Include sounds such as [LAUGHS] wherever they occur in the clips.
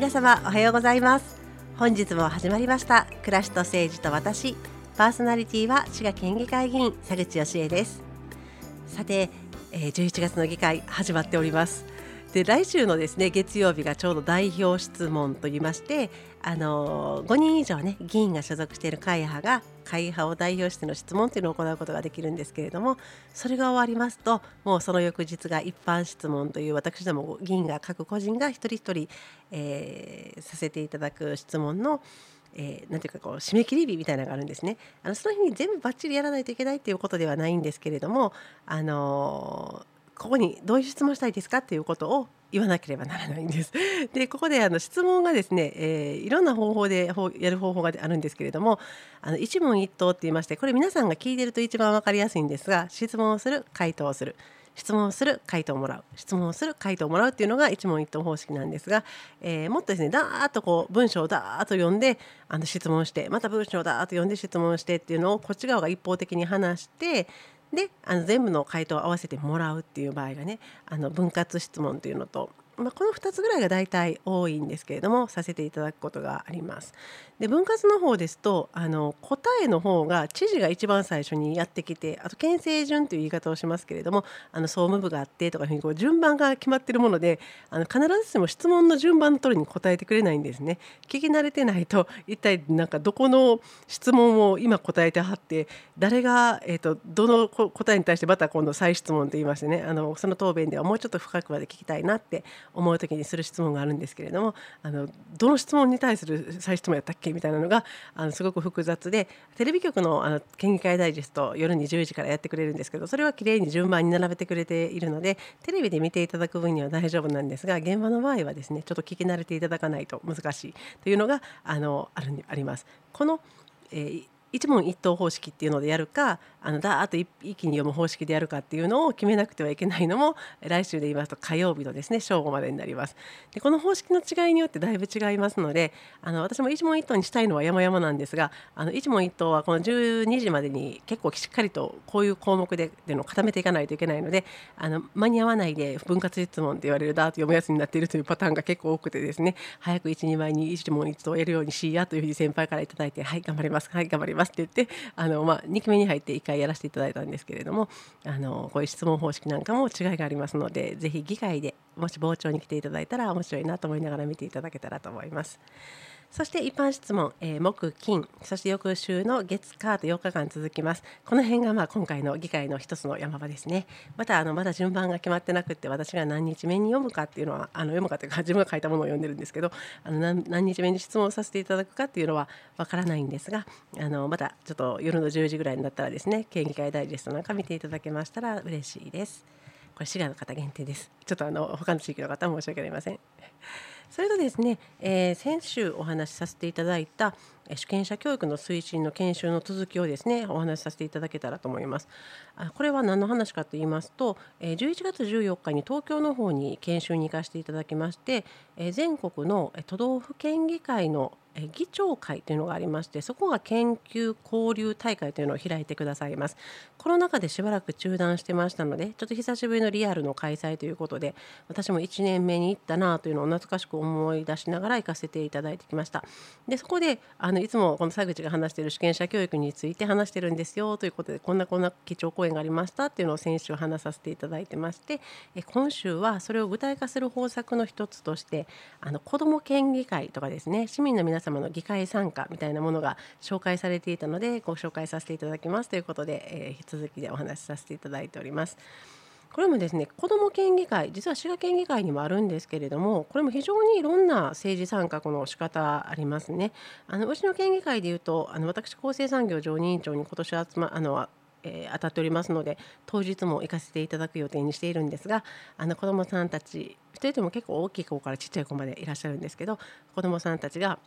皆様おはようございます。本日も始まりました。暮らしと政治と私。パーソナリティは滋賀県議会議員佐口義恵です。さて、えー、11月の議会始まっております。で来週のですね月曜日がちょうど代表質問といいましてあの5人以上ね議員が所属している会派が会派を代表しての質問というのを行うことができるんですけれどもそれが終わりますともうその翌日が一般質問という私ども議員が各個人が一人一人、えー、させていただく質問のえー、なんていうかこう締め切り日みたいなのがあるんですね。あのその日に全部ばっちりやらないといけないっていうことではないんですけれども、あのここにどういう質問したいですかっていうことを言わなければならないんです。[LAUGHS] でここであの質問がですね、えー、いろんな方法でやる方法があるんですけれどもあの一問一答って言いましてこれ皆さんが聞いてると一番分かりやすいんですが質問をする回答をする。質問をする回答をもらう質問をする回答をもらうっていうのが一問一答方式なんですが、えー、もっとですねだーっとこう文章をだーっと読んであの質問してまた文章をだーっと読んで質問してっていうのをこっち側が一方的に話してであの全部の回答を合わせてもらうっていう場合がねあの分割質問というのとまあ、この2つぐらいが大体多いんですけれどもさせていただくことがあります。で分割の方ですとあの答えの方が知事が一番最初にやってきてあと県政順という言い方をしますけれどもあの総務部があってとかいうふうにこう順番が決まっているものであの必ずしも質問の順番の通りに答えてくれないんですね。聞き慣れてないと一体なんかどこの質問を今答えてはって誰が、えーと、どの答えに対してまた今度再質問と言いましてねあのその答弁ではもうちょっと深くまで聞きたいなって思う時にする質問があるんですけれどもあのどの質問に対する再質問やったっけみたいなのがあのすごく複雑でテレビ局のあの県議会ダイジェスト夜に10時からやってくれるんですけどそれはきれいに順番に並べてくれているのでテレビで見ていただく分には大丈夫なんですが現場の場合はですねちょっと聞き慣れていただかないと難しいというのがあのあるあります。この、えー一問一答方式っていうのでやるかあのだーっと一気に読む方式でやるかっていうのを決めなくてはいけないのも来週で言いますと火曜日のですね正午までになります。でこの方式の違いによってだいぶ違いますのであの私も一問一答にしたいのは山々なんですがあの一問一答はこの12時までに結構しっかりとこういう項目でっていうのを固めていかないといけないのであの間に合わないで分割質問って言われるだーっと読むやつになっているというパターンが結構多くてですね早く一人前に一問一答をやるようにしいやというふうに先輩から頂いてはい頑張りますはい頑張りますますって言ってあの、まあ、2期目に入って1回やらせていただいたんですけれどもあのこういう質問方式なんかも違いがありますのでぜひ議会でもし傍聴に来ていただいたら面白いなと思いながら見ていただけたらと思います。そして一般質問、えー、木金そして翌週の月火と8日間続きます。この辺がまあ今回の議会の一つの山場ですね。またあのまだ順番が決まってなくて私が何日目に読むかっていうのはあの読むかというか自分が書いたものを読んでるんですけどあの何何日目に質問させていただくかっていうのはわからないんですがあのまたちょっと夜の10時ぐらいになったらですね県議会ダイジェストなんか見ていただけましたら嬉しいです。これ滋賀の方限定です。ちょっとあの他の地域の方申し訳ありません。それとですね、えー、先週お話しさせていただいた主権者教育の推進の研修の続きをですねお話しさせていただけたらと思います。あこれは何の話かと言いますと、えー、11月14日に東京の方に研修に行かせていただきまして、えー、全国の都道府県議会の議長会というのがありましてそこが研究交流大会というのを開いてくださいますコロナ禍でしばらく中断してましたのでちょっと久しぶりのリアルの開催ということで私も1年目に行ったなというのを懐かしく思い出しながら行かせていただいてきましたでそこであのいつもこの佐口が話している主権者教育について話してるんですよということでこんなこんな基調講演がありましたっていうのを先週話させていただいてましてえ今週はそれを具体化する方策の一つとしてあの子ども県議会とかですね市民の皆様の議会参加みたいなものが紹介されていたのでご紹介させていただきますということで、えー、引き続きでお話しさせていただいております。これもですね子ども県議会実は滋賀県議会にもあるんですけれどもこれも非常にいろんな政治参画の仕方ありますね。あのうちの県議会でいうとあの私厚生産業常任委員長に今年集まあのえー、当たっておりますので当日も行かせていただく予定にしているんですがあの子どもさんたち1人でも結構大きい子からちっちゃい子までいらっしゃるんですけど子どもさんたちが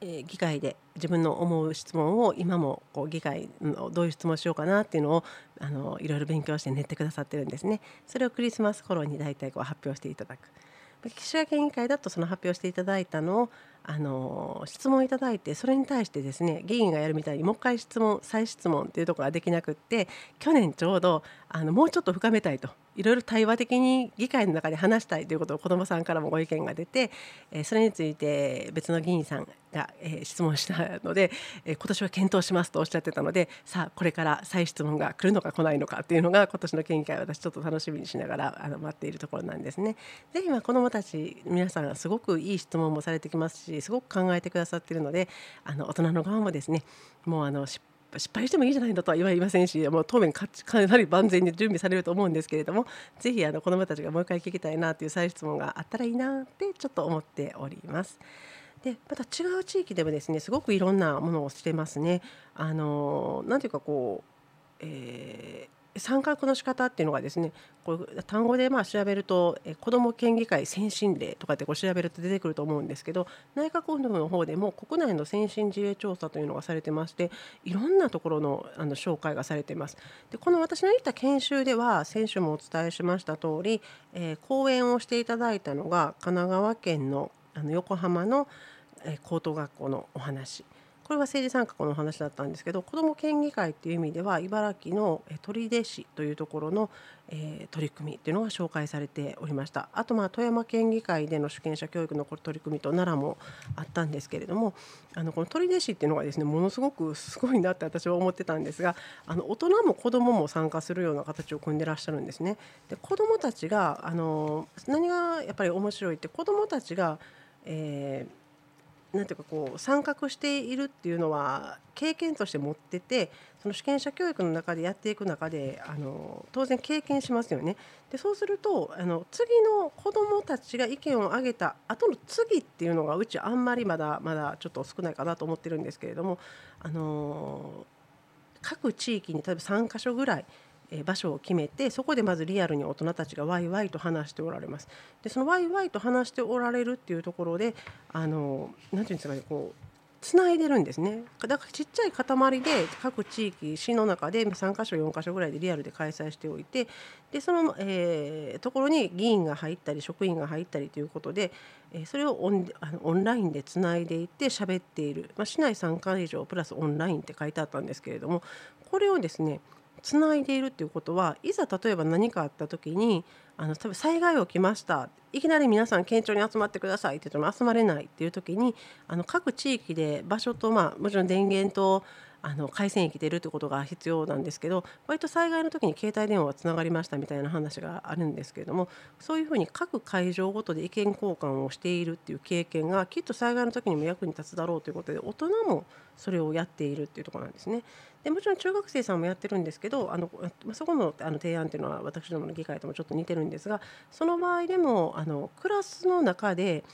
え議会で自分の思う質問を今もこう議会のどういう質問しようかなっていうのをあのいろいろ勉強して練ってくださってるんですね。それをクリスマス頃に大体こう発表していただく。岸田県議会だとその発表していただいたのをあの質問いただいてそれに対してですね議員がやるみたいにもう一回質問再質問っていうところができなくって去年ちょうどあのもうちょっと深めたいといろいろ対話的に議会の中で話したいということを子どもさんからもご意見が出て、えー、それについて別の議員さんが、えー、質問したので、えー、今年は検討しますとおっしゃってたのでさあこれから再質問が来るのか来ないのかっていうのが今年の県議会私ちょっと楽しみにしながらあの待っているところなんですね。ぜひまあ子どもたち皆さんすごくいい質問もされてきますしすごく考えてくださっているのであの大人の側もですねもうあの失失敗してもいいじゃないのとは言わいませんしもう当面かなり万全に準備されると思うんですけれどもぜひあの子どもたちがもう一回聞きたいなという再質問があったらいいなってちょっと思っております。でまた違う地域でもですねすごくいろんなものをしてますね。あのなんていうかこう、えー参画の仕方っていうのがですねこれ単語でまあ調べると子ども県議会先進例とかってこう調べると出てくると思うんですけど内閣府の方でも国内の先進事例調査というのがされてましていろんなところのあの紹介がされています。でこの私の言った研修では先週もお伝えしました通り、えー、講演をしていただいたのが神奈川県のあの横浜の、高等学校のお話。これは政治参画の話だったんですけど子ども県議会っていう意味では茨城の取手市というところの、えー、取り組みっていうのが紹介されておりましたあとまあ富山県議会での主権者教育の取り組みと奈良もあったんですけれどもあのこの取手市っていうのがですねものすごくすごいなって [LAUGHS] 私は思ってたんですがあの大人も子どもも参加するような形を組んでらっしゃるんですね。で子どもたちがあの何がやっぱり面白いって子どもたちが、えーなんていうかこう参画しているっていうのは経験として持っててその主権者教育の中でやっていく中であの当然経験しますよね。でそうするとあの次の子どもたちが意見を挙げた後の次っていうのがうちあんまりまだまだちょっと少ないかなと思ってるんですけれどもあの各地域に例えば3か所ぐらい場所を決めてそこでまずリアルに大人たちがワイワイと話しておられます。でそのワイワイと話しておられるっていうところであのなんていうんですかねこうつないでるんですねだからちっちゃい塊で各地域市の中で3か所4か所ぐらいでリアルで開催しておいてでその、えー、ところに議員が入ったり職員が入ったりということで、えー、それをオンあのオンラインでつないでいって喋っている、まあ、市内3回以上プラスオンラインって書いてあったんですけれどもこれをですねつないでいるっていうことはいざ例えば何かあった時にあの多分災害起きました。いきなり皆さん県庁に集まってくださいって言っても集まれないっていう時にあの各地域で場所と、まあ、もちろん電源とあの回線域出るってことが必要なんですけど割と災害の時に携帯電話がつながりましたみたいな話があるんですけれどもそういうふうに各会場ごとで意見交換をしているっていう経験がきっと災害の時にも役に立つだろうということで大人もそれをやっているっていうとこなんですね。でもちろん中学生さんもやってるんですけどあのまそこのあの提案っていうのは私どもの議会ともちょっと似てるんですがその場合でもあのクラスの中で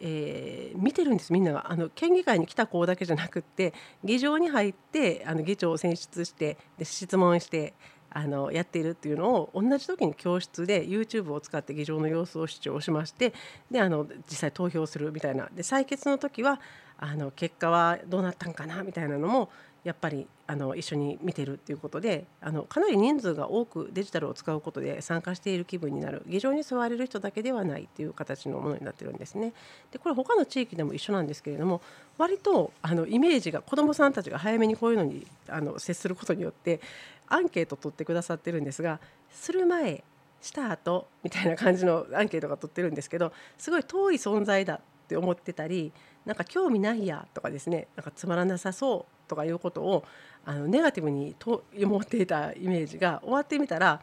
えー、見てるんですみんながあの県議会に来た子だけじゃなくって議場に入ってあの議長を選出してで質問してあのやっているっていうのを同じ時に教室で YouTube を使って議場の様子を視聴しましてであの実際投票するみたいな。で採決の時はあの結果はどうなったんかなみたいなのもやっぱりあの一緒に見てるっていうことであのかなり人数が多くデジタルを使うことで参加している気分になる議場に座れる人だけではないっていう形のものになってるんですね。でこれ他の地域でも一緒なんですけれども割とあのイメージが子どもさんたちが早めにこういうのにあの接することによってアンケート取ってくださってるんですがする前した後みたいな感じのアンケートが取ってるんですけどすごい遠い存在だって思ってたりなんか興味ないやとかですねなんかつまらなさそうとかいうことをあのネガティブにと思っていたイメージが終わってみたら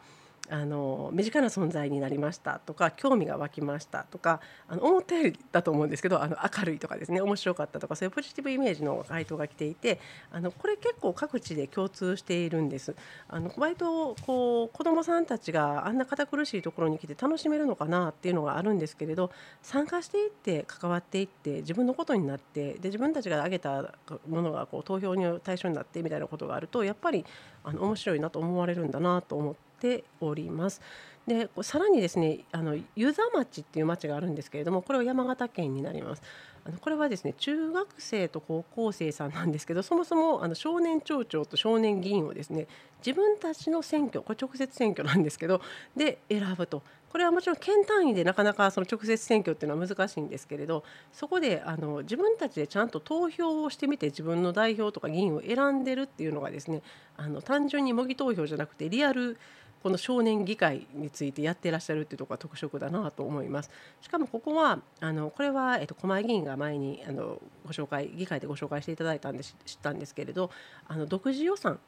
あの身近な存在になりましたとか興味が湧きましたとかあの思ったよりだと思うんですけどあの明るいとかですね面白かったとかそういうポジティブイメージの回答が来ていてあのこれ結構各地で共通しているんです。あの割とこう子どもさんたちがあんな堅苦しいところに来て楽しめるのかなっていうのがあるんですけれど参加していって関わっていって自分のことになってで自分たちが挙げたものがこう投票に対象になってみたいなことがあるとやっぱりあの面白いなと思われるんだなと思って。ております。でさらにですねあの湯沢町っていう町があるんですけれどもこれは山形県になります。あのこれはですね中学生と高校生さんなんですけどそもそもあの少年町長と少年議員をですね自分たちの選挙これ直接選挙なんですけどで選ぶとこれはもちろん県単位でなかなかその直接選挙っていうのは難しいんですけれどそこであの自分たちでちゃんと投票をしてみて自分の代表とか議員を選んでるっていうのがですねあの単純に模擬投票じゃなくてリアルこの少年議会についてやってらっしゃるっていうところが特色だなと思います。しかもここはあのこれは、えっと、狛江議員が前にあのご紹介議会でご紹介していただいたんで知ったんですけれどあの独自予算、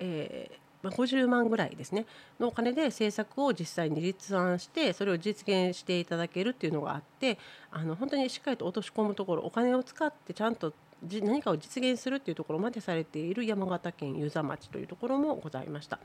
えーま50万ぐらいですねのお金で政策を実際に立案してそれを実現していただけるっていうのがあってあの本当にしっかりと落とし込むところお金を使ってちゃんと何かを実現するっていうところまでされている山形県遊佐町というところもございました。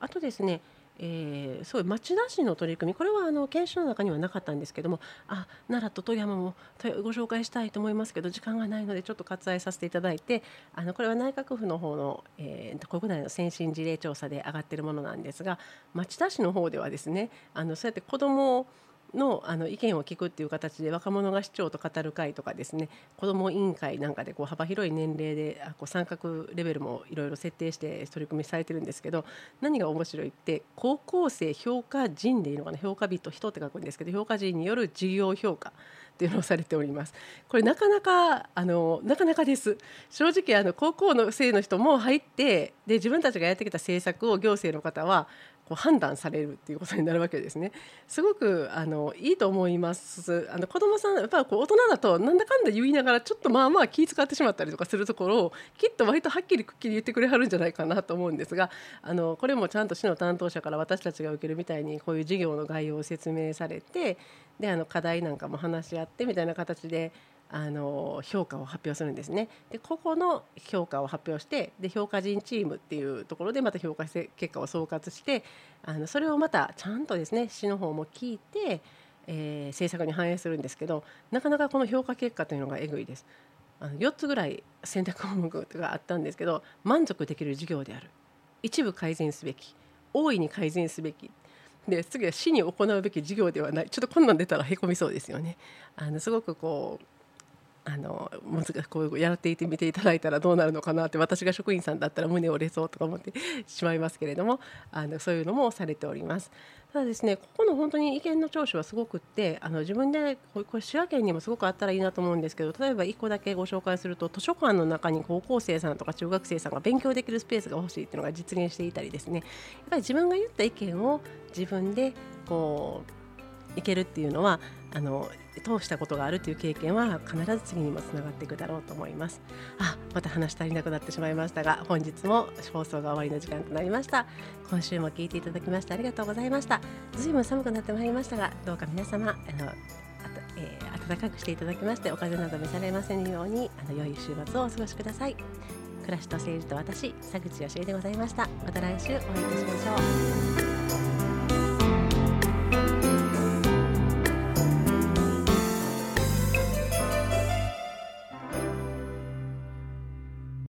あとですねえー、そう町田市の取り組みこれはあの研修の中にはなかったんですけどもあ奈良と富山もご紹介したいと思いますけど時間がないのでちょっと割愛させていただいてあのこれは内閣府の方の、えー、国内の先進事例調査で上がっているものなんですが町田市の方ではですねあのそうやって子どもをのあの意見を聞くっていう形で若者が市長と語る会とかですね子ども委員会なんかでこう幅広い年齢であこう参画レベルもいろいろ設定して取り組みされてるんですけど何が面白いって高校生評価人でいいのかな評価人人って書くんですけど評価人による事業評価っていうのをされております。これなかなかあのなかなかです。正直あの高校の生の人も入ってで自分たちがやってきた政策を行政の方はこう判断されるっていうことになるわけですね。すごくあのいいと思います。あの子供さんやっぱこう大人だとなんだかんだ言いながらちょっとまあまあ気遣ってしまったりとかするところをきっと割とはっきりくっきり言ってくれはるんじゃないかなと思うんですがあのこれもちゃんと市の担当者から私たちが受けるみたいにこういう事業の概要を説明されてであの課題なんかも話し合ってみたいな形であの評価を発表するんですね。でここの評価を発表してで評価人チームっていうところでまた評価結果を総括してあのそれをまたちゃんとですね市の方も聞いて、えー、政策に反映するんですけどなかなかこの評価結果というのがえぐいです。あの4つぐらい選択項目があったんですけど満足できる事業である一部改善すべき大いに改善すべきで次は市に行うべき事業ではないちょっとこんなん出たらへこみそうですよね。あのすごくこうあの難しこうやっていてみていただいたらどうなるのかなって私が職員さんだったら胸折れそうとか思ってしまいますけれどもあのそういうのもされております。ただですねここの本当に意見の聴取はすごくってあの自分でこれ滋賀県にもすごくあったらいいなと思うんですけど例えば1個だけご紹介すると図書館の中に高校生さんとか中学生さんが勉強できるスペースが欲しいっていうのが実現していたりですねやっぱり自分が言った意見を自分でこういけるっていうのはあの通したことがあるという経験は必ず次にもつながっていくだろうと思います。あまた話足りなくなってしまいましたが本日も放送が終わりの時間となりました。今週も聞いていただきましてありがとうございました。ずいぶん寒くなってまいりましたがどうか皆様あのえー、暖かくしていただきましてお風邪など召されませんようにあの良い週末をお過ごしください。暮らしと政治と私佐口義恵でございました。また来週お会いいたしましょう。